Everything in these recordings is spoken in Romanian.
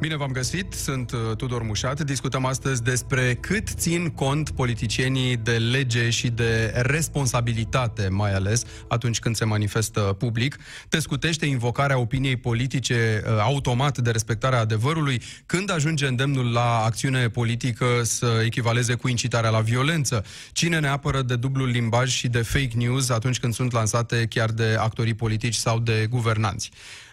Bine v-am găsit, sunt uh, Tudor Mușat. Discutăm astăzi despre cât țin cont politicienii de lege și de responsabilitate, mai ales atunci când se manifestă public. Te scutește invocarea opiniei politice uh, automat de respectarea adevărului când ajunge îndemnul la acțiune politică să echivaleze cu incitarea la violență. Cine ne apără de dublul limbaj și de fake news atunci când sunt lansate chiar de actorii politici sau de guvernanți?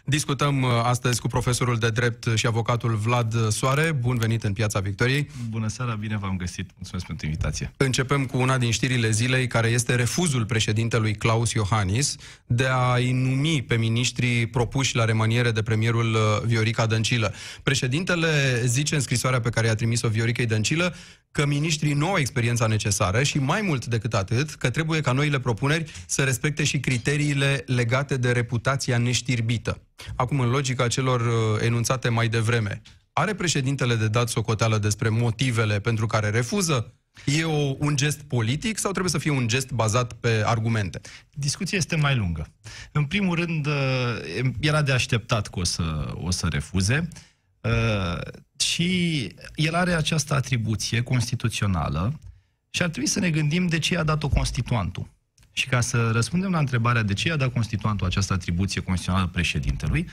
Discutăm uh, astăzi cu profesorul de drept și avocatul Vlad Soare. Bun venit în Piața Victoriei. Bună seara, bine v-am găsit. Mulțumesc pentru invitație. Începem cu una din știrile zilei, care este refuzul președintelui Claus Iohannis de a-i numi pe miniștrii propuși la remaniere de premierul uh, Viorica Dăncilă. Președintele zice în scrisoarea pe care i-a trimis-o Vioricei Dăncilă că miniștrii nu au experiența necesară și mai mult decât atât, că trebuie ca noile propuneri să respecte și criteriile legate de reputația neștirbită. Acum, în logica celor uh, enunțate mai devreme, are președintele de dat socoteală despre motivele pentru care refuză? E o, un gest politic sau trebuie să fie un gest bazat pe argumente? Discuția este mai lungă. În primul rând, uh, era de așteptat că o să, o să refuze. Uh, și el are această atribuție constituțională și ar trebui să ne gândim de ce i-a dat-o constituantul. Și ca să răspundem la întrebarea de ce i-a dat constituantul această atribuție constituțională președintelui,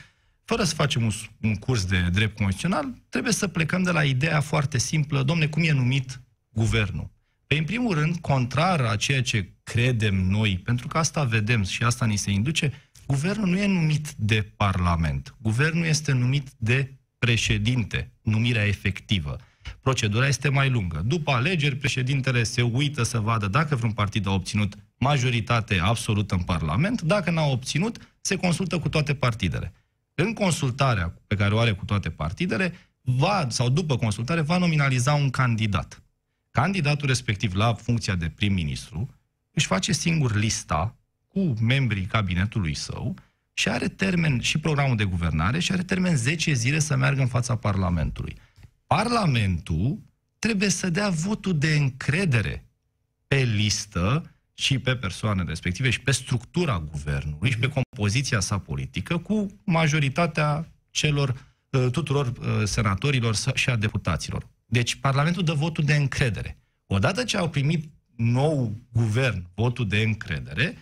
fără să facem un, un curs de drept constituțional, trebuie să plecăm de la ideea foarte simplă, domne, cum e numit guvernul? Păi, în primul rând, contrar a ceea ce credem noi, pentru că asta vedem și asta ni se induce, guvernul nu e numit de Parlament. Guvernul este numit de președinte, numirea efectivă. Procedura este mai lungă. După alegeri, președintele se uită să vadă dacă vreun partid a obținut majoritate absolută în Parlament. Dacă n-a obținut, se consultă cu toate partidele. În consultarea pe care o are cu toate partidele, va, sau după consultare, va nominaliza un candidat. Candidatul respectiv la funcția de prim-ministru își face singur lista cu membrii cabinetului său și are termen și programul de guvernare și are termen 10 zile să meargă în fața Parlamentului. Parlamentul trebuie să dea votul de încredere pe listă și pe persoane respective și pe structura guvernului și pe compoziția sa politică cu majoritatea celor ă, tuturor ă, senatorilor și a deputaților. Deci Parlamentul dă votul de încredere. Odată ce au primit nou guvern votul de încredere,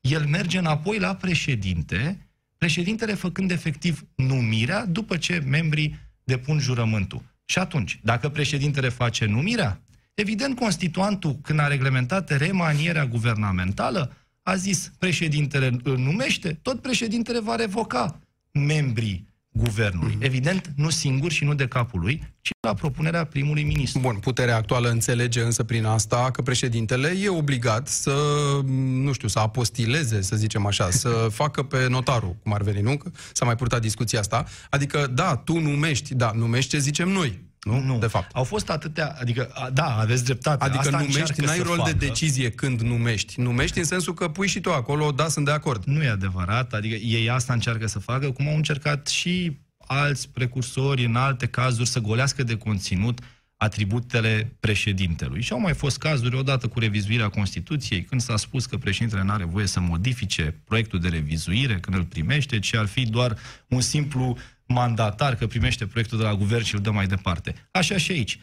el merge înapoi la președinte, președintele făcând efectiv numirea după ce membrii depun jurământul. Și atunci, dacă președintele face numirea, evident, constituantul, când a reglementat remanierea guvernamentală, a zis președintele îl numește, tot președintele va revoca membrii guvernului. Mm-hmm. Evident, nu singur și nu de capul lui, ci la propunerea primului ministru. Bun, puterea actuală înțelege însă prin asta că președintele e obligat să, nu știu, să apostileze, să zicem așa, să facă pe notarul, cum ar veni, nu? S-a mai purtat discuția asta. Adică, da, tu numești, da, numești ce zicem noi. Nu? nu, de fapt. Au fost atâtea, adică, da, aveți dreptate. Adică Asta numești, n-ai rol facă. de decizie când numești. Numești în sensul că pui și tu acolo, da, sunt de acord. Nu e adevărat, adică ei asta încearcă să facă, cum au încercat și alți precursori în alte cazuri să golească de conținut atributele președintelui. Și au mai fost cazuri odată cu revizuirea Constituției, când s-a spus că președintele nu are voie să modifice proiectul de revizuire când îl primește, ci ar fi doar un simplu mandatar că primește proiectul de la guvern și îl dă mai departe. Așa și aici.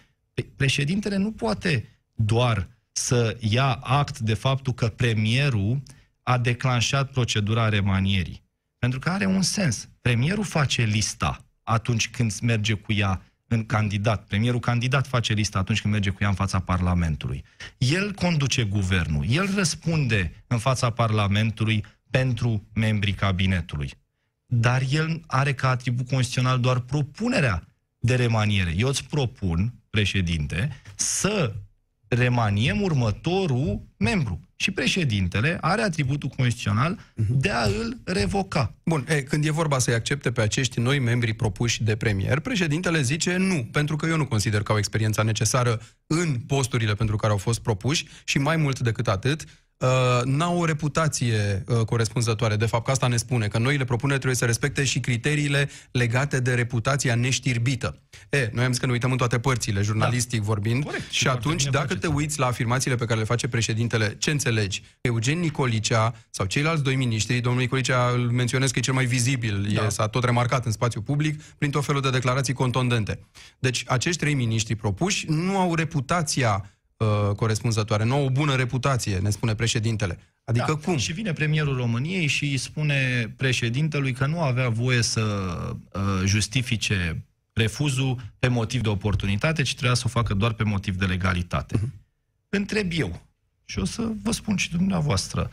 Președintele nu poate doar să ia act de faptul că premierul a declanșat procedura remanierii. Pentru că are un sens. Premierul face lista atunci când merge cu ea în candidat. Premierul candidat face lista atunci când merge cu ea în fața Parlamentului. El conduce guvernul. El răspunde în fața Parlamentului pentru membrii cabinetului. Dar el are ca atribut constituțional doar propunerea de remaniere. Eu îți propun, președinte, să remaniem următorul membru. Și președintele are atributul constituțional de a îl revoca. Bun, e, când e vorba să-i accepte pe acești noi membri propuși de premier, președintele zice nu, pentru că eu nu consider că au experiența necesară în posturile pentru care au fost propuși și mai mult decât atât, uh, n-au o reputație uh, corespunzătoare. De fapt, că asta ne spune, că noile propuneri trebuie să respecte și criteriile legate de reputația neștirbită. E, noi am zis că ne uităm în toate părțile, jurnalistic da. vorbind, Corect. Și și atunci, foarte bine dacă te faceți. uiți la afirmațiile pe care le face președintele, ce înțelegi? Eugen Nicolicea sau ceilalți doi miniștri, domnul Nicolicea îl menționez că e cel mai vizibil, Da. e, s-a tot remarcat în spațiu public prin tot felul de declarații contundente. Deci, acești trei miniștri propuși nu au reputația uh, corespunzătoare, nu au o bună reputație, ne spune președintele. Adică cum? Da. Și vine premierul României și îi spune președintelui că nu avea voie să uh, justifice refuzul pe motiv de oportunitate, ci trebuia să o facă doar pe motiv de legalitate. Uh-huh. Întreb eu, și o să vă spun și dumneavoastră,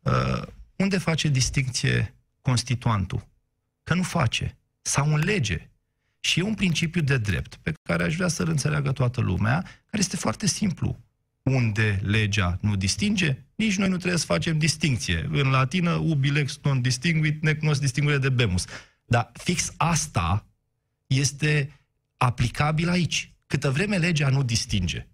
uh, unde face distinție constituantul? Că nu face. Sau în lege. Și e un principiu de drept pe care aș vrea să-l înțeleagă toată lumea, care este foarte simplu unde legea nu distinge, nici noi nu trebuie să facem distinție. În latină, ubi lex non distinguit, nec nos distinguere de bemus. Dar fix asta este aplicabil aici. Câtă vreme legea nu distinge.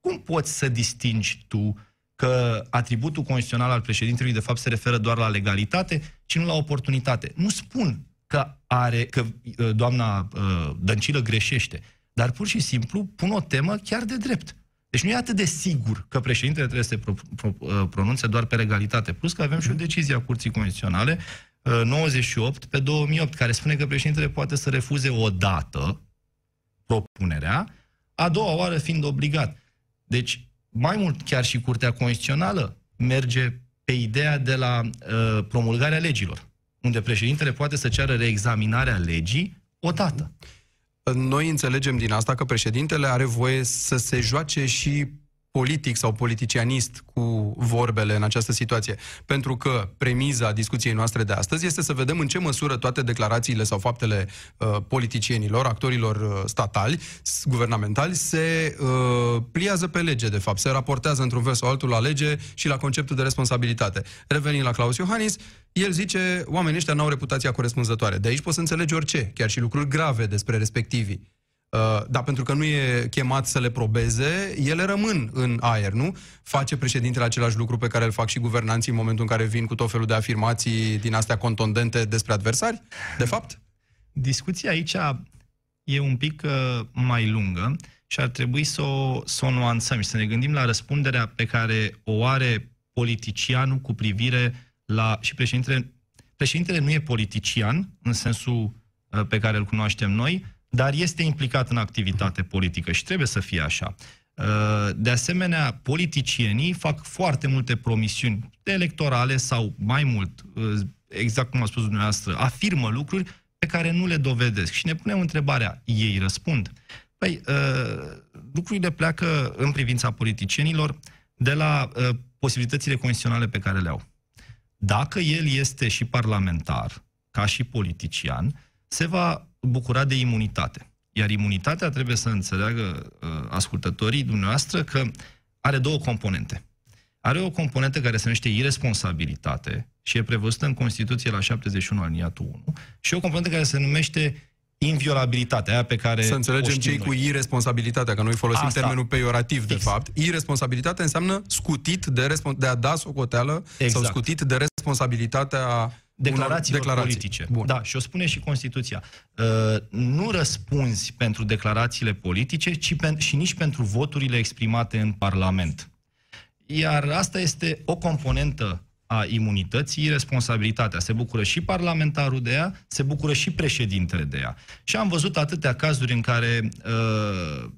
Cum poți să distingi tu că atributul constituțional al președintelui de fapt se referă doar la legalitate, ci nu la oportunitate? Nu spun că are că uh, doamna uh, Dăncilă greșește, dar pur și simplu pun o temă chiar de drept. Deci nu e atât de sigur că președintele trebuie să se pro, pro, uh, pronunțe doar pe legalitate. Plus că avem și o decizie a Curții Constituționale uh, 98 pe 2008, care spune că președintele poate să refuze o dată propunerea, a doua oară fiind obligat. Deci, mai mult, chiar și Curtea Constituțională merge pe ideea de la uh, promulgarea legilor, unde președintele poate să ceară reexaminarea legii odată. Noi înțelegem din asta că președintele are voie să se joace și politic sau politicianist cu vorbele în această situație. Pentru că premiza discuției noastre de astăzi este să vedem în ce măsură toate declarațiile sau faptele uh, politicienilor, actorilor uh, statali, s- guvernamentali, se uh, pliază pe lege, de fapt, se raportează într-un fel sau altul la lege și la conceptul de responsabilitate. Revenind la Claus Iohannis, el zice, oamenii ăștia n-au reputația corespunzătoare. De aici poți să înțelegi orice, chiar și lucruri grave despre respectivii. Uh, dar pentru că nu e chemat să le probeze, ele rămân în aer, nu? Face președintele același lucru pe care îl fac și guvernanții în momentul în care vin cu tot felul de afirmații din astea contundente despre adversari, de fapt? Discuția aici e un pic uh, mai lungă și ar trebui să o, să o nuanțăm și să ne gândim la răspunderea pe care o are politicianul cu privire la... și președintele, președintele nu e politician în sensul uh, pe care îl cunoaștem noi, dar este implicat în activitate politică și trebuie să fie așa. Uh, De asemenea, politicienii fac foarte multe promisiuni electorale sau mai mult, uh, exact cum a spus dumneavoastră, afirmă lucruri pe care nu le dovedesc. Și ne punem întrebarea, ei răspund? Păi, uh, lucrurile pleacă în privința politicienilor de la uh, posibilitățile constituționale pe care le au. Dacă el este și parlamentar, ca și politician, se va bucura de imunitate. Iar imunitatea trebuie să înțeleagă uh, ascultătorii dumneavoastră că are două componente. Are o componentă care se numește irresponsabilitate și e prevăzută în Constituție la 71 aliniatul 1 și o componentă care se numește inviolabilitatea, aia pe care Să o înțelegem știm cei cu noi. irresponsabilitatea, că noi folosim Asta. termenul peiorativ, de Fix. fapt. Irresponsabilitatea înseamnă scutit de, respons- de a da socoteală sau Exact. scutit de responsabilitatea declarațiilor unor declarații. politice. Bun. Da, și o spune și Constituția. Uh, nu răspunzi pentru declarațiile politice ci pen- și nici pentru voturile exprimate în Parlament. Iar asta este o componentă a imunității, responsabilitatea. Se bucură și parlamentarul de ea, se bucură și președintele de ea. Și am văzut atâtea cazuri în care uh,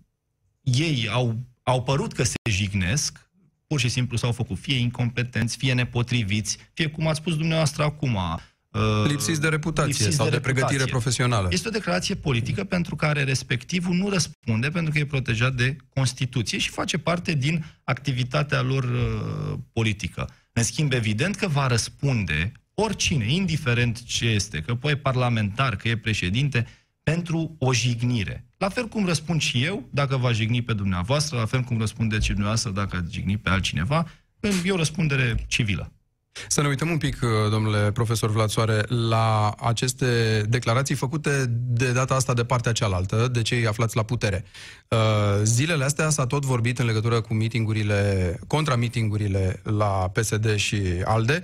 ei au, au părut că se jignesc, pur și simplu s-au făcut fie incompetenți, fie nepotriviți, fie cum ați spus dumneavoastră acum. Uh, Lipsiți de reputație lipsiți sau de, reputație. pregătire profesională. Este o declarație politică pentru care respectivul nu răspunde pentru că e protejat de Constituție și face parte din activitatea lor uh, politică. În schimb, evident că va răspunde oricine, indiferent ce este, că e parlamentar, că e președinte, pentru o jignire. La fel cum răspund și eu, dacă va jigni pe dumneavoastră, la fel cum răspundeți și dumneavoastră dacă ați jigni pe altcineva, e o răspundere civilă. Să ne uităm un pic, uh, domnule profesor Vlad Soare, la aceste declarații făcute de data asta de partea cealaltă, de cei aflați la putere. Uh, zilele astea s-a tot vorbit în legătură cu mitingurile, contra mitingurile la PSD și ALDE,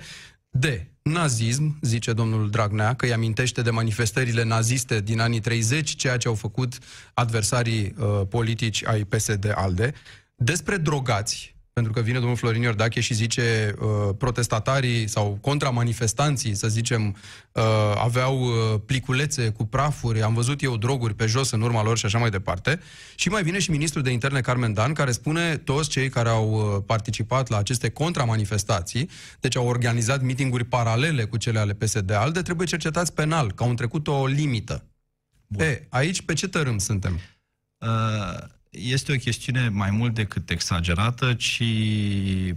de nazism, zice domnul Dragnea, că îi amintește de manifestările naziste din anii 30, ceea ce au făcut adversarii uh, politici ai PSD-ALDE, despre drogați, pentru că vine domnul Florin Iordache și zice uh, protestatarii sau contramanifestanții, să zicem, uh, aveau uh, pliculețe cu prafuri, am văzut eu droguri pe jos în urma lor și așa mai departe. Și mai vine și ministrul de interne Carmen Dan, care spune toți cei care au uh, participat la aceste contramanifestații, deci au organizat mitinguri paralele cu cele ale PSD-ALDE, trebuie cercetați penal, că au trecut o limită. Bun. E, aici pe ce tărâm suntem? Uh este o chestiune mai mult decât exagerată, ci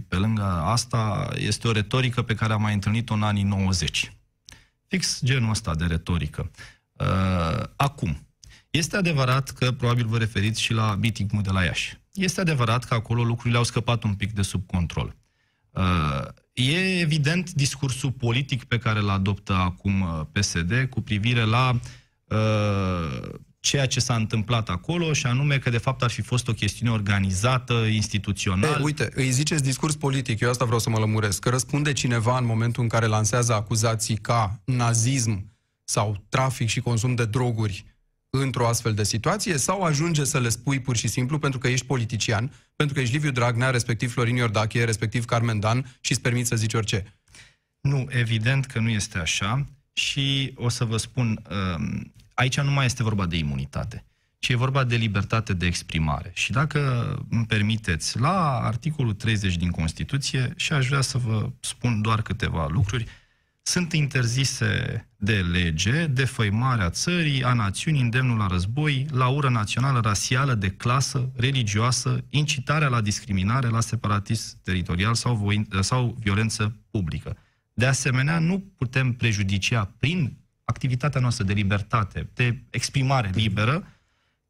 pe lângă asta este o retorică pe care am mai întâlnit-o în anii 90. Fix genul ăsta de retorică. Uh, acum, este adevărat că probabil vă referiți și la meeting de la Iași. Este adevărat că acolo lucrurile au scăpat un pic de sub control. Uh, e evident discursul politic pe care îl adoptă acum uh, PSD cu privire la ceea ce s-a întâmplat acolo și anume că de fapt ar fi fost o chestiune organizată, instituțională. E, uite, îi ziceți discurs politic, eu asta vreau să mă lămuresc, că răspunde cineva în momentul în care lansează acuzații ca nazism sau trafic și consum de droguri într-o astfel de situație sau ajunge să le spui pur și simplu pentru că ești politician, pentru că ești Liviu Dragnea, respectiv Florin Iordache, respectiv Carmen Dan și îți permiți să zici orice? Nu, evident că nu este așa și o să vă spun, um, aici nu mai este vorba de imunitate, ci e vorba de libertate de exprimare. Și dacă îmi permiteți, la articolul 30 din Constituție, și aș vrea să vă spun doar câteva lucruri, sunt interzise de lege defăimarea țării, a națiunii, îndemnul la război, la ură națională, rasială, de clasă, religioasă, incitarea la discriminare, la separatism teritorial sau, voin, sau violență publică. De asemenea, nu putem prejudicia prin activitatea noastră de libertate, de exprimare liberă,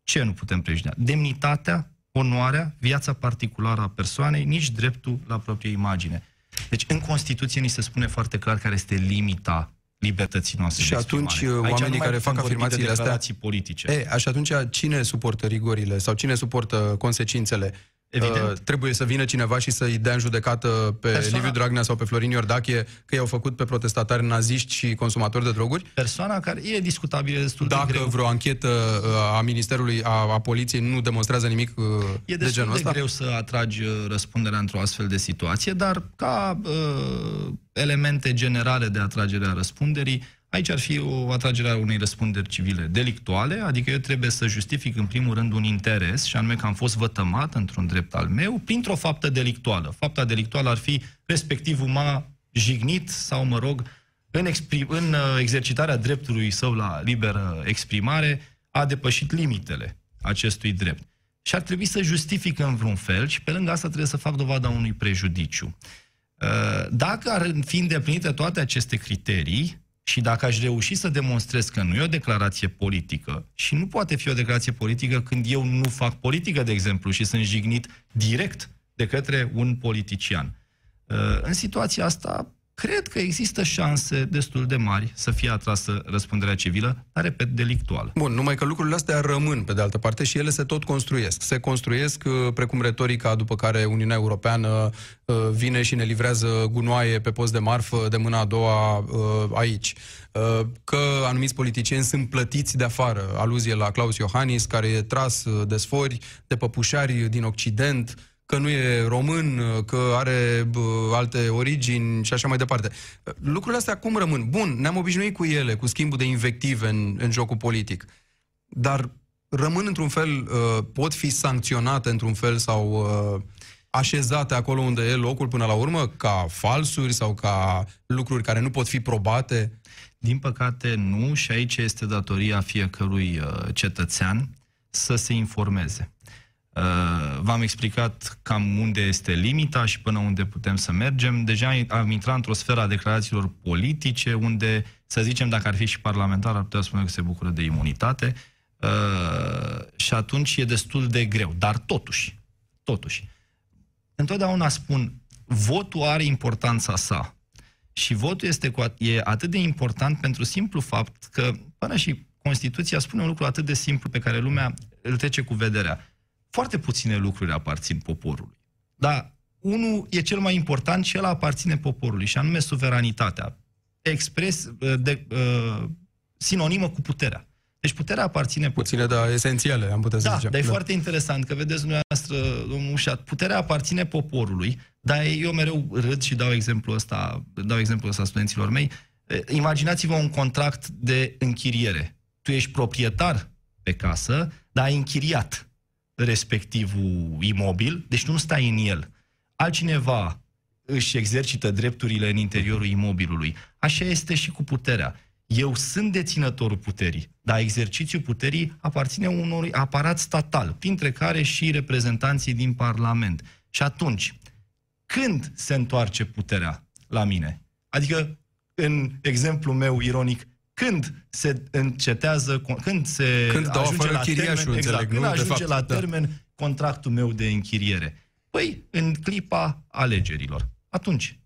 ce nu putem prejudicia? Demnitatea, onoarea, viața particulară a persoanei, nici dreptul la proprie imagine. Deci în Constituție ni se spune foarte clar care este limita libertății noastre. Și atunci oamenii care fac afirmațiile astea politice. E, și atunci cine suportă rigorile sau cine suportă consecințele? Evident. Uh, trebuie să vină cineva și să-i dea în judecată pe Persoana... Liviu Dragnea sau pe Florin Iordache că i-au făcut pe protestatari naziști și consumatori de droguri? Persoana care e discutabilă destul Dacă de greu. vreo anchetă uh, a Ministerului, a, a Poliției nu demonstrează nimic uh, e de genul ăsta? E greu să atragi uh, răspunderea într-o astfel de situație, dar ca uh, elemente generale de atragere a răspunderii, Aici ar fi o atragere a unei răspunderi civile delictuale, adică eu trebuie să justific în primul rând un interes, și anume că am fost vătămat într-un drept al meu, printr-o faptă delictuală. Fapta delictuală ar fi respectivul m-a jignit sau, mă rog, în, exprim, în uh, exercitarea dreptului său la liberă exprimare, a depășit limitele acestui drept. Și ar trebui să justific în vreun fel și pe lângă asta trebuie să fac dovada unui prejudiciu. Uh, dacă ar fi îndeplinite toate aceste criterii, și dacă aș reuși să demonstrez că nu e o declarație politică și nu poate fi o declarație politică când eu nu fac politică, de exemplu, și sunt jignit direct de către un politician. Uh, în situația asta, cred că există șanse destul de mari să fie atrasă răspunderea civilă, dar, repet, delictuală. Bun, numai că lucrurile astea rămân, pe de altă parte, și ele se tot construiesc. Se construiesc uh, precum retorica după care Uniunea Europeană uh, vine și ne livrează gunoaie pe post de marfă de mâna a doua uh, aici. Că anumiți politicieni sunt plătiți de afară, aluzie la Claus Iohannis, care e tras de sfori, de păpușari din Occident, că nu e român, că are bă, alte origini și așa mai departe. Lucrurile astea cum rămân? Bun, ne-am obișnuit cu ele, cu schimbul de invective în, în jocul politic. Dar rămân într-un fel, uh, pot fi sancționate într-un fel sau uh, așezate acolo unde e locul până la urmă, ca falsuri sau ca lucruri care nu pot fi probate? Din păcate nu și aici este datoria fiecărui uh, cetățean să se informeze. Uh, v-am explicat cam unde este limita și până unde putem să mergem. Deja am intrat într-o sferă a declarațiilor politice, unde, să zicem, dacă ar fi și parlamentar, ar putea spune că se bucură de imunitate. Uh, și atunci e destul de greu. Dar totuși, totuși, întotdeauna spun, votul are importanța sa. Și votul este cu at- e atât de important pentru simplu fapt că până și Constituția spune un lucru atât de simplu pe care lumea îl trece cu vederea. Foarte puține lucruri aparțin poporului. Dar unul e cel mai important și el aparține poporului, și anume suveranitatea. Expres, de, uh, sinonimă cu puterea. Deci puterea aparține Puține, dar esențiale, am putea să da, zicem. dar e foarte interesant că vedeți dumneavoastră, domnul Ușat, puterea aparține poporului, dar eu mereu râd și dau exemplu ăsta, dau exemplu ăsta studenților mei. E, Imaginați-vă un contract de închiriere. Tu ești proprietar pe casă, dar ai închiriat respectivul imobil, deci tu nu stai în el. Altcineva își exercită drepturile în interiorul imobilului. Așa este și cu puterea. Eu sunt deținătorul puterii, dar exercițiul puterii aparține unui aparat statal, printre care și reprezentanții din Parlament. Și atunci, când se întoarce puterea la mine? Adică, în exemplul meu ironic, când se încetează, când se Când dau ajunge afară la chiriașul, termen, exact, înțeleg, când nu? De ajunge fapt, la da. termen contractul meu de închiriere? Păi, în clipa alegerilor. Atunci.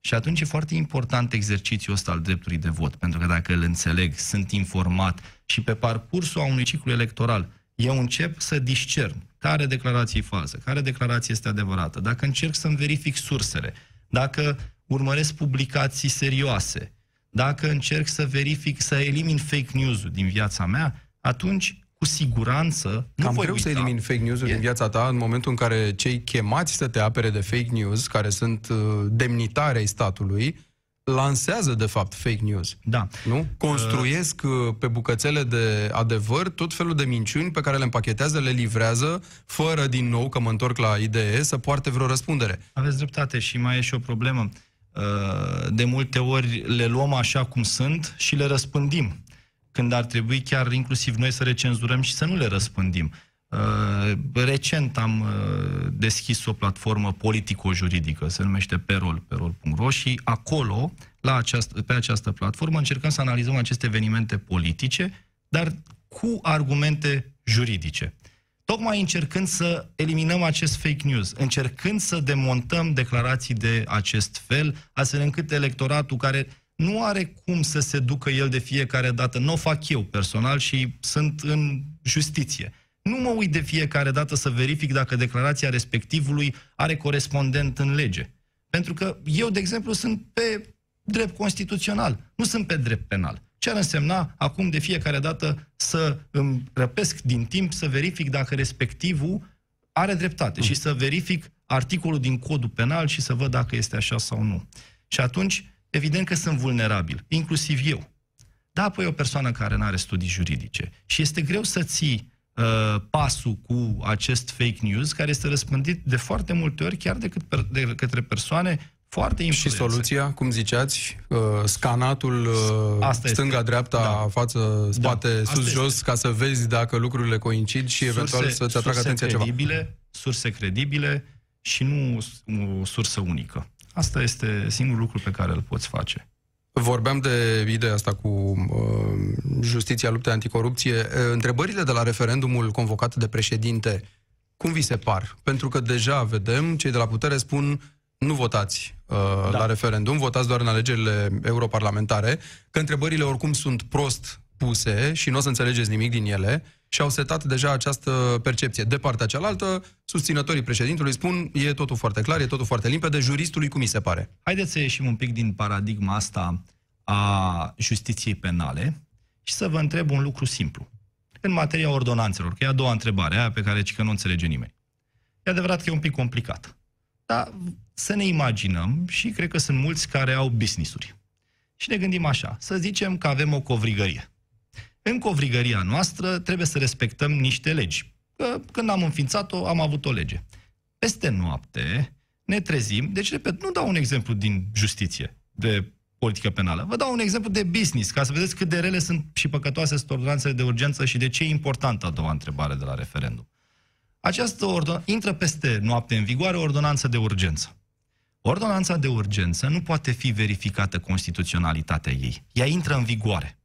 Și atunci e foarte important exercițiul ăsta al dreptului de vot, pentru că dacă îl înțeleg, sunt informat și pe parcursul a unui ciclu electoral, eu încep să discern care declarație e falsă, care declarație este adevărată, dacă încerc să-mi verific sursele, dacă urmăresc publicații serioase, dacă încerc să verific, să elimin fake news-ul din viața mea, atunci, cu siguranță, nu Cam voi greu uita. să elimini fake news-ul E- din viața ta în momentul în care cei chemați să te apere de fake news, care sunt uh, demnitari ai statului, lansează de fapt fake news. Da. Nu? Construiesc uh, pe bucățele de adevăr tot felul de minciuni pe care le împachetează, le livrează, fără din nou, că mă întorc la idee, să poarte vreo răspundere. Aveți dreptate și mai e și o problemă. Uh, De multe ori le luăm așa cum sunt și le răspândim. Când ar trebui chiar inclusiv noi să recenzurăm și să nu le răspândim. Uh, Recent am uh, deschis o platformă politico-juridică, se numește Perol, perol.ro și acolo, la această, pe această platformă, încercăm să analizăm aceste evenimente politice, dar cu argumente juridice tocmai încercând să eliminăm acest fake news, încercând să demontăm declarații de acest fel, astfel încât electoratul care nu are cum să se ducă el de fiecare dată, nu o fac eu personal și sunt în justiție. Nu mă uit de fiecare dată să verific dacă declarația respectivului are corespondent în lege. Pentru că eu, de exemplu, sunt pe drept constituțional, nu sunt pe drept penal. Ce ar însemna acum de fiecare dată să îmi răpesc din timp să verific dacă respectivul are dreptate și să verific articolul din codul penal și să văd dacă este așa sau nu. Și atunci, evident că sunt vulnerabil, inclusiv eu. Da, apoi o persoană care nu are studii juridice și este greu să ții uh, pasul cu acest fake news care este răspândit de foarte multe ori chiar de, cât per, de către persoane foarte Și influențe. soluția, cum ziceați, uh, scanatul uh, Asta este. stânga-dreapta, Da. față, spate, asta sus-jos, este. ca să vezi dacă lucrurile coincid și eventual să-ți atragă surse atenția ceva. credibile, surse credibile și nu o sursă unică. Asta este singurul lucru pe care îl poți face. Vorbeam de ideea asta cu uh, justiția luptei anticorupție. Uh, întrebările de la referendumul convocat de președinte, cum vi se par? Pentru că deja vedem, cei de la putere spun nu votați uh, da. la referendum, votați doar în alegerile europarlamentare, că întrebările oricum sunt prost puse și nu o să înțelegeți nimic din ele și au setat deja această percepție. De partea cealaltă, susținătorii președintelui spun e totul foarte clar, e totul foarte limpede, juristului cum mi se pare? Haideți să ieșim un pic din paradigma asta a justiției penale și să vă întreb un lucru simplu. În materia ordonanțelor, că e a doua întrebare, aia pe care ci că nu înțelege nimeni. E adevărat că e un pic complicat. Dar să ne imaginăm, și cred că sunt mulți care au business-uri. Și ne gândim așa, să zicem că avem o covrigărie. În covrigăria noastră trebuie să respectăm niște legi. Că când am înființat-o, am avut o lege. Peste noapte ne trezim, deci, repet, nu dau un exemplu din justiție, de politică penală. Vă dau un exemplu de business, ca să vedeți cât de rele sunt și păcătoase sunt ordonanțele de urgență și de ce e importantă a doua întrebare de la referendum. Această ordon- intră peste noapte în vigoare o ordonanță de urgență. Ordonanța de urgență nu poate fi verificată constituționalitatea ei. Ea intră în vigoare.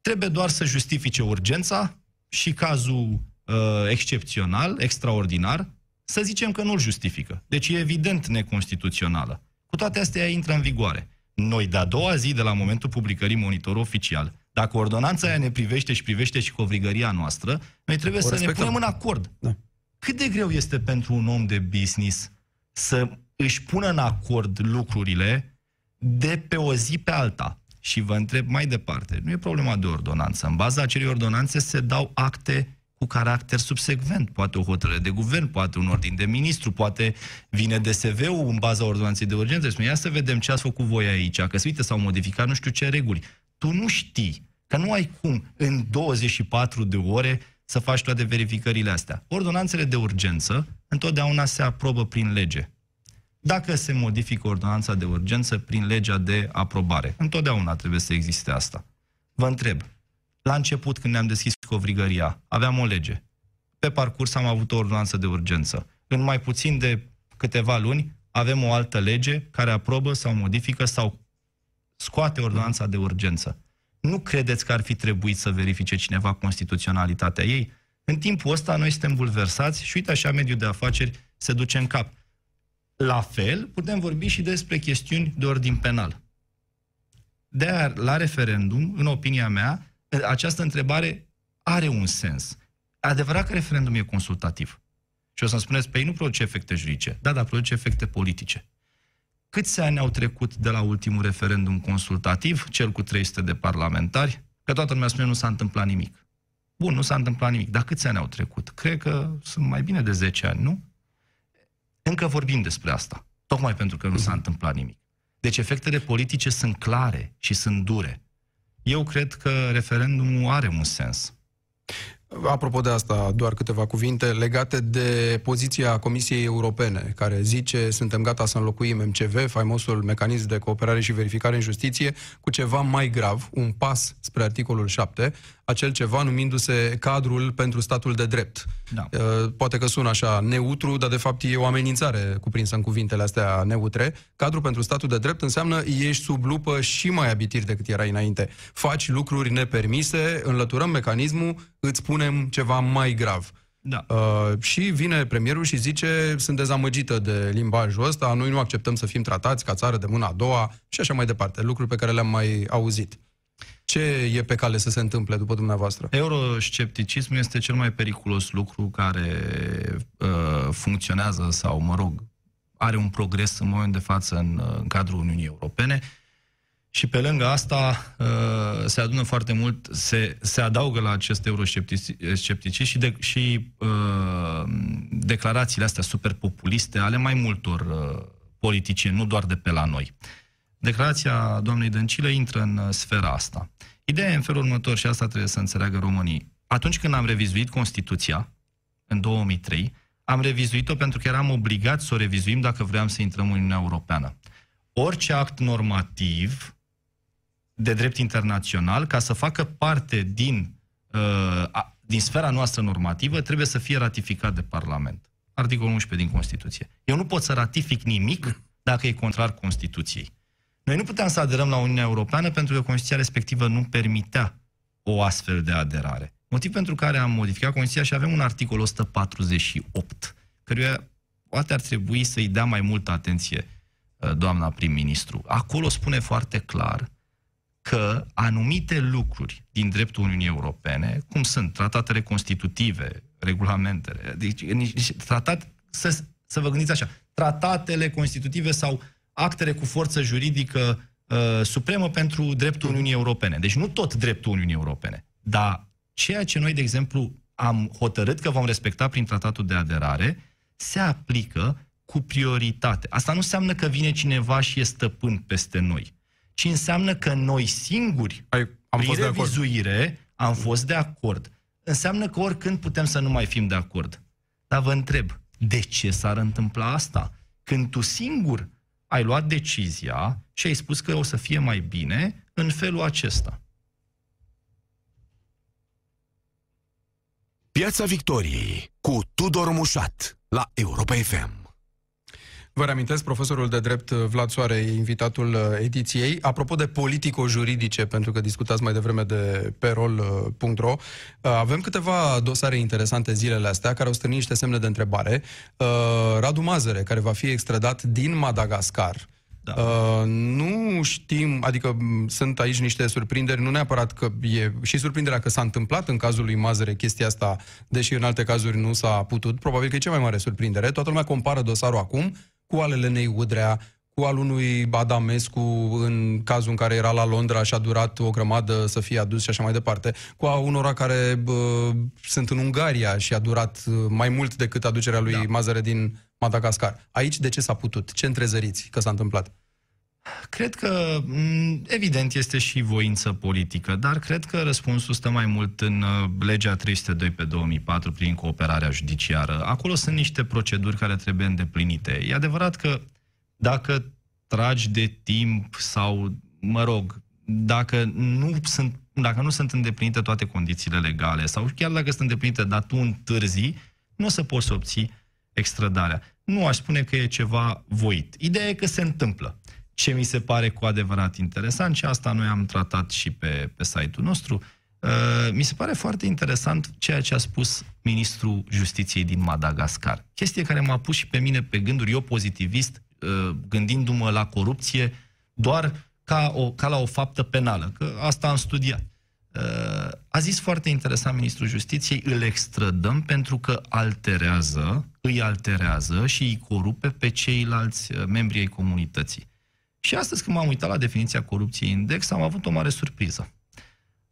Trebuie doar să justifice urgența și cazul uh, excepțional, extraordinar, să zicem că nu-l justifică. Deci e evident neconstituțională. Cu toate astea, ea intră în vigoare. Noi, de-a doua zi, de la momentul publicării monitorul oficial, dacă ordonanța aia ne privește și privește și covrigăria noastră, noi trebuie O să respectăm. ne punem în acord. Da. Cât de greu este pentru un om de business să își pună în acord lucrurile de pe o zi pe alta? Și vă întreb mai departe, nu e problema de ordonanță. În baza acelei ordonanțe se dau acte cu caracter subsecvent. Poate o hotărâre de guvern, poate un ordin de ministru, poate vine DSV-ul în baza ordonanței de urgență. Spune, ia să vedem ce ați făcut voi aici, că se uite, s-au modificat nu știu ce reguli. Tu nu știi, că nu ai cum în 24 de ore să faci toate verificările astea. Ordonanțele de urgență întotdeauna se aprobă prin lege. Dacă se modifică ordonanța de urgență prin legea de aprobare, întotdeauna trebuie să existe asta. Vă întreb, la început, când ne-am deschis covrigăria, aveam o lege. Pe parcurs am avut o ordonanță de urgență. În mai puțin de câteva luni avem o altă lege care aprobă sau modifică sau scoate ordonanța de urgență. Nu credeți că ar fi trebuit să verifice cineva constituționalitatea ei? În timpul ăsta noi suntem bulversați și uite așa mediul de afaceri se duce în cap. La fel, putem vorbi și despre chestiuni de ordin penal. de aia, la referendum, în opinia mea, această întrebare are un sens. Adevărat că referendum e consultativ. Și o să-mi spuneți, pe ei nu produce efecte juridice. Da, dar produce efecte politice. Câți ani au trecut de la ultimul referendum consultativ, cel cu 300 de parlamentari? Că toată lumea spune nu s-a întâmplat nimic. Bun, nu s-a întâmplat nimic. Dar câți ani au trecut? Cred că sunt mai bine de 10 ani, nu? Încă vorbim despre asta. Tocmai pentru că nu s-a întâmplat nimic. Deci efectele politice sunt clare și sunt dure. Eu cred că referendumul are un sens. Apropo de asta, doar câteva cuvinte legate de poziția Comisiei Europene, care zice suntem gata să înlocuim MCV, faimosul mecanism de cooperare și verificare în justiție, cu ceva mai grav, un pas spre articolul 7, acel ceva numindu-se cadrul pentru statul de drept. Da. Poate că sună așa neutru, dar de fapt e o amenințare cuprinsă în cuvintele astea neutre. Cadrul pentru statul de drept înseamnă ești sub lupă și mai abitir decât erai înainte. Faci lucruri nepermise, înlăturăm mecanismul, îți punem ceva mai grav. Da. Uh, și vine premierul și zice sunt dezamăgită de limbajul ăsta, noi nu acceptăm să fim tratați ca țară de mâna a doua și așa mai departe, lucruri pe care le-am mai auzit. Ce e pe cale să se întâmple după dumneavoastră? Euroscepticismul este cel mai periculos lucru care uh, funcționează sau, mă rog, are un progres în moment de față în, în cadrul Uniunii Europene și pe lângă asta uh, se adună foarte mult, se, se adaugă la acest euroscepticism și, de, și uh, declarațiile astea super populiste ale mai multor uh, politicieni, nu doar de pe la noi. Declarația doamnei Dăncilă intră în uh, sfera asta. Ideea e în felul următor și asta trebuie să înțeleagă românii. Atunci când am revizuit Constituția, în 2003, am revizuit-o pentru că eram obligați să o revizuim dacă vreau să intrăm în Uniunea Europeană. Orice act normativ de drept internațional, ca să facă parte din, uh, a, din sfera noastră normativă, trebuie să fie ratificat de Parlament. Articolul 11 din Constituție. Eu nu pot să ratific nimic dacă e contrar Constituției. Noi nu puteam să aderăm la Uniunea Europeană pentru că Constituția respectivă nu permitea o astfel de aderare. Motiv pentru care am modificat Constituția și avem un articol 148, căruia poate ar trebui să-i dea mai multă atenție doamna prim-ministru. Acolo spune foarte clar că anumite lucruri din dreptul Uniunii Europene, cum sunt tratatele constitutive, regulamentele, deci tratat, să, să vă gândiți așa, tratatele constitutive sau actele cu forță juridică uh, supremă pentru dreptul Uniunii Europene. Deci nu tot dreptul Uniunii Europene, dar ceea ce noi, de exemplu, am hotărât că vom respecta prin tratatul de aderare, se aplică cu prioritate. Asta nu înseamnă că vine cineva și e stăpân peste noi, ci înseamnă că noi singuri, Ai, am prin fost de acord. revizuire, am fost de acord. Înseamnă că oricând putem să nu mai fim de acord. Dar vă întreb, de ce s-ar întâmpla asta? Când tu singur ai luat decizia și ai spus că o să fie mai bine în felul acesta. Piața Victoriei cu Tudor Mușat la Europa FM. Vă reamintesc, profesorul de drept Vlad Soare e invitatul uh, ediției. Apropo de politico-juridice, pentru că discutați mai devreme de perol.ro, uh, avem câteva dosare interesante zilele astea care au strânit niște semne de întrebare. Uh, Radu Mazăre, care va fi extradat din Madagascar, Da. Uh, nu știm, adică sunt aici niște surprinderi, nu neapărat că e și surprinderea că s-a întâmplat în cazul lui Mazăre chestia asta, deși în alte cazuri nu s-a putut, probabil că e cea mai mare surprindere. Toată lumea compară dosarul acum cu ale Lenei Udrea, cu al unui Adamescu în cazul în care era la Londra și a durat o grămadă să fie adus și așa mai departe, cu a unora care bă, sunt în Ungaria și a durat uh, mai mult decât aducerea lui da. Mazăre din Madagascar. Aici de ce s-a putut? Ce întrezăriți că s-a întâmplat? Cred că, evident, este și voință politică, dar cred că răspunsul stă mai mult în uh, legea 302 pe 2004 prin cooperarea judiciară. Acolo sunt niște proceduri care trebuie îndeplinite. E adevărat că dacă tragi de timp sau, mă rog, dacă nu sunt, dacă nu sunt îndeplinite toate condițiile legale sau chiar dacă sunt îndeplinite, dar tu întârzi, nu o să poți să obții extradarea. Nu aș spune că e ceva voit. Ideea e că se întâmplă. Ce mi se pare cu adevărat interesant, și asta noi am tratat și pe, pe site-ul nostru, uh, mi se pare foarte interesant ceea ce a spus ministrul justiției din Madagascar. Chestie care m-a pus și pe mine pe gânduri, eu pozitivist, uh, gândindu-mă la corupție doar ca, o, ca la o faptă penală, că asta am studiat. Uh, a zis foarte interesant ministrul justiției, îl extrădăm pentru că alterează, îi alterează și îi corupe pe ceilalți uh, membri ai comunității. Și astăzi când m-am uitat la definiția corupției index, am avut o mare surpriză.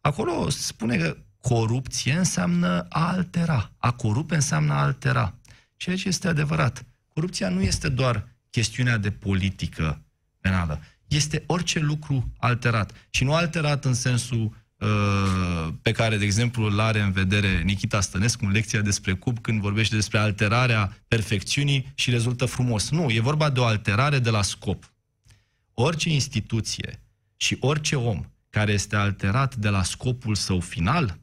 Acolo spune că corupție înseamnă a altera. A corupe înseamnă a altera. Ceea ce este adevărat. Corupția nu este doar chestiunea de politică penală. Este orice lucru alterat. Și nu alterat în sensul Uh, pe care, de exemplu, îl are în vedere Nikita Stănescu în lecția despre cub, când vorbește despre alterarea perfecțiunii și rezultă frumos. Nu, e vorba de o alterare de la scop. Orice instituție și orice om care este alterat de la scopul său final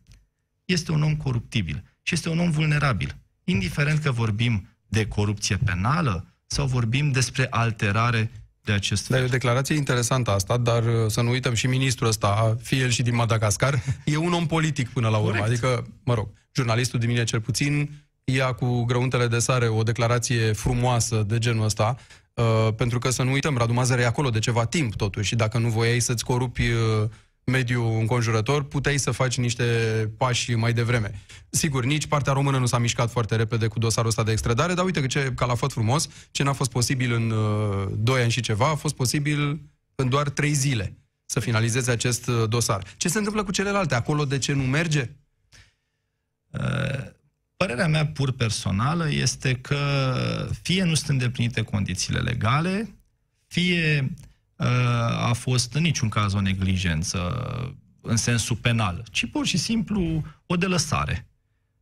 este un om coruptibil și este un om vulnerabil. Indiferent că vorbim de corupție penală sau vorbim despre alterare de acest fel. Da, e o declarație interesantă asta, dar uh, să nu uităm și ministrul ăsta, fie el și din Madagascar, e un om politic până la urmă. Corect. Adică, mă rog, jurnalistul din mine cel puțin ia cu grăuntele de sare o declarație frumoasă de genul ăsta, uh, pentru că să nu uităm, Radu Mazăre e acolo de ceva timp totuși și dacă nu voiai să-ți corupi uh, mediul înconjurător, puteai să faci niște pași mai devreme. Sigur, nici partea română nu s-a mișcat foarte repede cu dosarul ăsta de extradare, dar uite că ce calafat frumos, ce n-a fost posibil în uh, 2 ani și ceva, a fost posibil în doar 3 zile să finalizeze acest uh, dosar. Ce se întâmplă cu celelalte? Acolo de ce nu merge? Uh, părerea mea pur personală este că fie nu sunt îndeplinite condițiile legale, fie a fost în niciun caz o neglijență în sensul penal, ci pur și simplu o delăsare,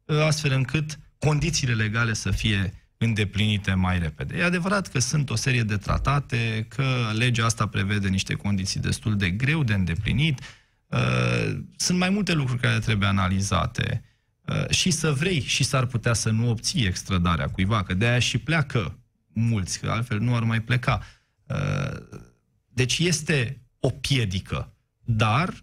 astfel încât condițiile legale să fie îndeplinite mai repede. E adevărat că sunt o serie de tratate, că legea asta prevede niște condiții destul de greu de îndeplinit, sunt mai multe lucruri care trebuie analizate și să vrei și s-ar putea să nu obții extradarea cuiva, că de aia și pleacă mulți, că altfel nu ar mai pleca. Deci este o piedică, dar,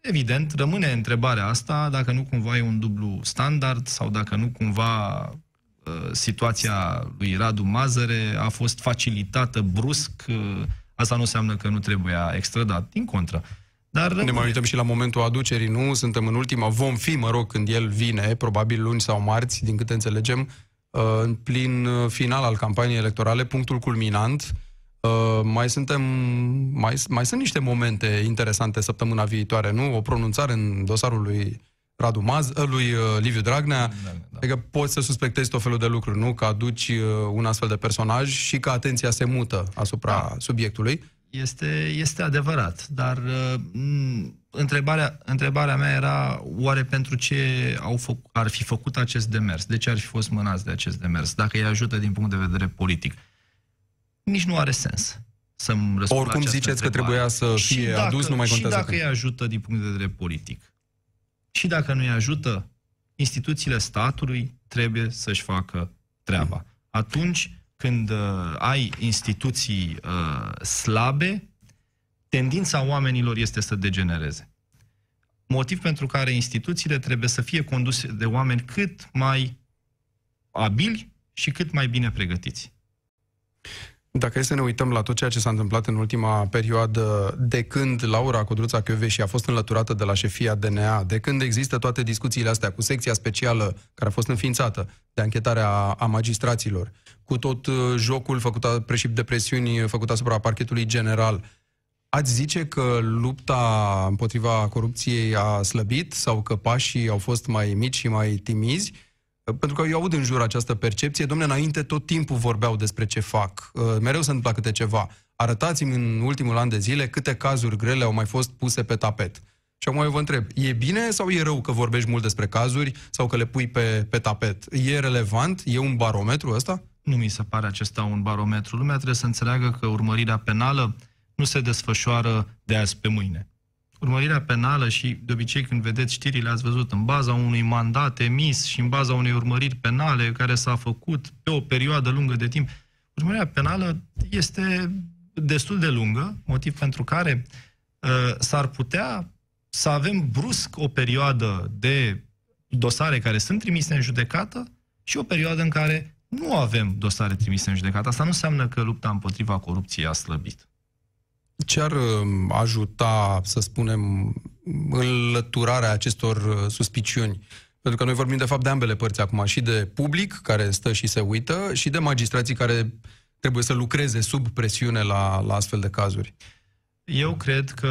evident, rămâne întrebarea asta dacă nu cumva e un dublu standard sau dacă nu cumva uh, situația lui Radu Mazăre a fost facilitată brusc. Uh, asta nu înseamnă că nu trebuia extradat, din contră. Dar rămâne. Ne mai uităm și la momentul aducerii, nu? Suntem în ultima, vom fi, mă rog, când el vine, probabil luni sau marți, din câte înțelegem, uh, în plin final al campaniei electorale, punctul culminant, Uh, mai suntem, mai, mai sunt niște momente interesante săptămâna viitoare, nu? O pronunțare în dosarul lui Radu Maz, uh, lui uh, Liviu Dragnea, da, da. adică poți să suspectezi tot felul de lucruri, nu? Că aduci uh, un astfel de personaj și că atenția se mută asupra da. subiectului. Este, este adevărat, dar uh, întrebarea, întrebarea mea era oare pentru ce au fă, ar fi făcut acest demers? De ce ar fi fost mânați de acest demers? Dacă îi ajută din punct de vedere politic. Uh, nici nu are sens să-mi răspund Oricum la ziceți întrebare. că trebuia să și fie dacă, adus, nu mai contează. Și dacă îi ajută din punct de vedere politic. Și dacă nu îi ajută, instituțiile statului trebuie să-și facă treaba. Mm. Atunci când uh, ai instituții uh, slabe, tendința oamenilor este să degenereze. Motiv pentru care instituțiile trebuie să fie conduse de oameni cât mai abili și cât mai bine pregătiți. Dacă e să ne uităm la tot ceea ce s-a întâmplat în ultima perioadă, de când Laura Codruța și a fost înlăturată de la șefia DNA, de când există toate discuțiile astea cu secția specială care a fost înființată de anchetarea a magistraților, cu tot uh, jocul făcut preșip de presiuni făcut asupra parchetului general, ați zice că lupta împotriva corupției a slăbit sau că pașii au fost mai mici și mai timizi? Pentru că eu aud în jur această percepție, domnule, înainte tot timpul vorbeau despre ce fac. Uh, mereu se întâmplă câte ceva. Arătați-mi în ultimul an de zile câte cazuri grele au mai fost puse pe tapet. Și acum eu vă întreb, e bine sau e rău că vorbești mult despre cazuri sau că le pui pe, pe tapet? E relevant? E un barometru ăsta? Nu mi se pare acesta un barometru. Lumea trebuie să înțeleagă că urmărirea penală nu se desfășoară de azi pe mâine urmărirea penală și de obicei când vedeți știrile ați văzut în baza unui mandat emis și în baza unei urmăriri penale care s-a făcut pe o perioadă lungă de timp, urmărirea penală este destul de lungă, motiv pentru care uh, s-ar putea să avem brusc o perioadă de dosare care sunt trimise în judecată și o perioadă în care nu avem dosare trimise în judecată. Asta nu înseamnă că lupta împotriva corupției a slăbit. Ce ar um, ajuta, să spunem, înlăturarea acestor uh, suspiciuni? Pentru că noi vorbim, de fapt, de ambele părți acum, și de public, care stă și se uită, și de magistrații care trebuie să lucreze sub presiune la, la astfel de cazuri. Eu cred că,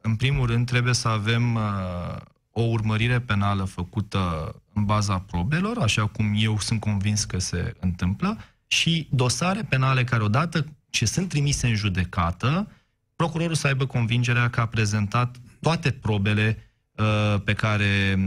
în primul rând, trebuie să avem uh, o urmărire penală făcută în baza probelor, așa cum eu sunt convins că se întâmplă, și dosare penale care, odată ce sunt trimise în judecată, procurorul să aibă convingerea că a prezentat toate probele uh, pe care,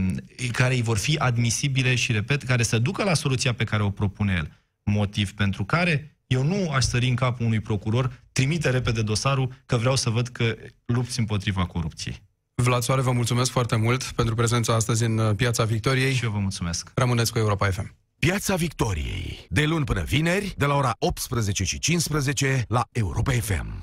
care îi vor fi admisibile și, repet, care să ducă la soluția pe care o propune el. Motiv pentru care eu nu aș sări în capul unui procuror, trimite repede dosarul, că vreau să văd că lupți împotriva corupției. Vlad Soare, vă mulțumesc foarte mult pentru prezența astăzi în uh, Piața Victoriei. Și eu vă mulțumesc. Rămâneți cu Europa FM. Piața Victoriei. De luni până vineri, de la ora 18 și 15 la Europa FM.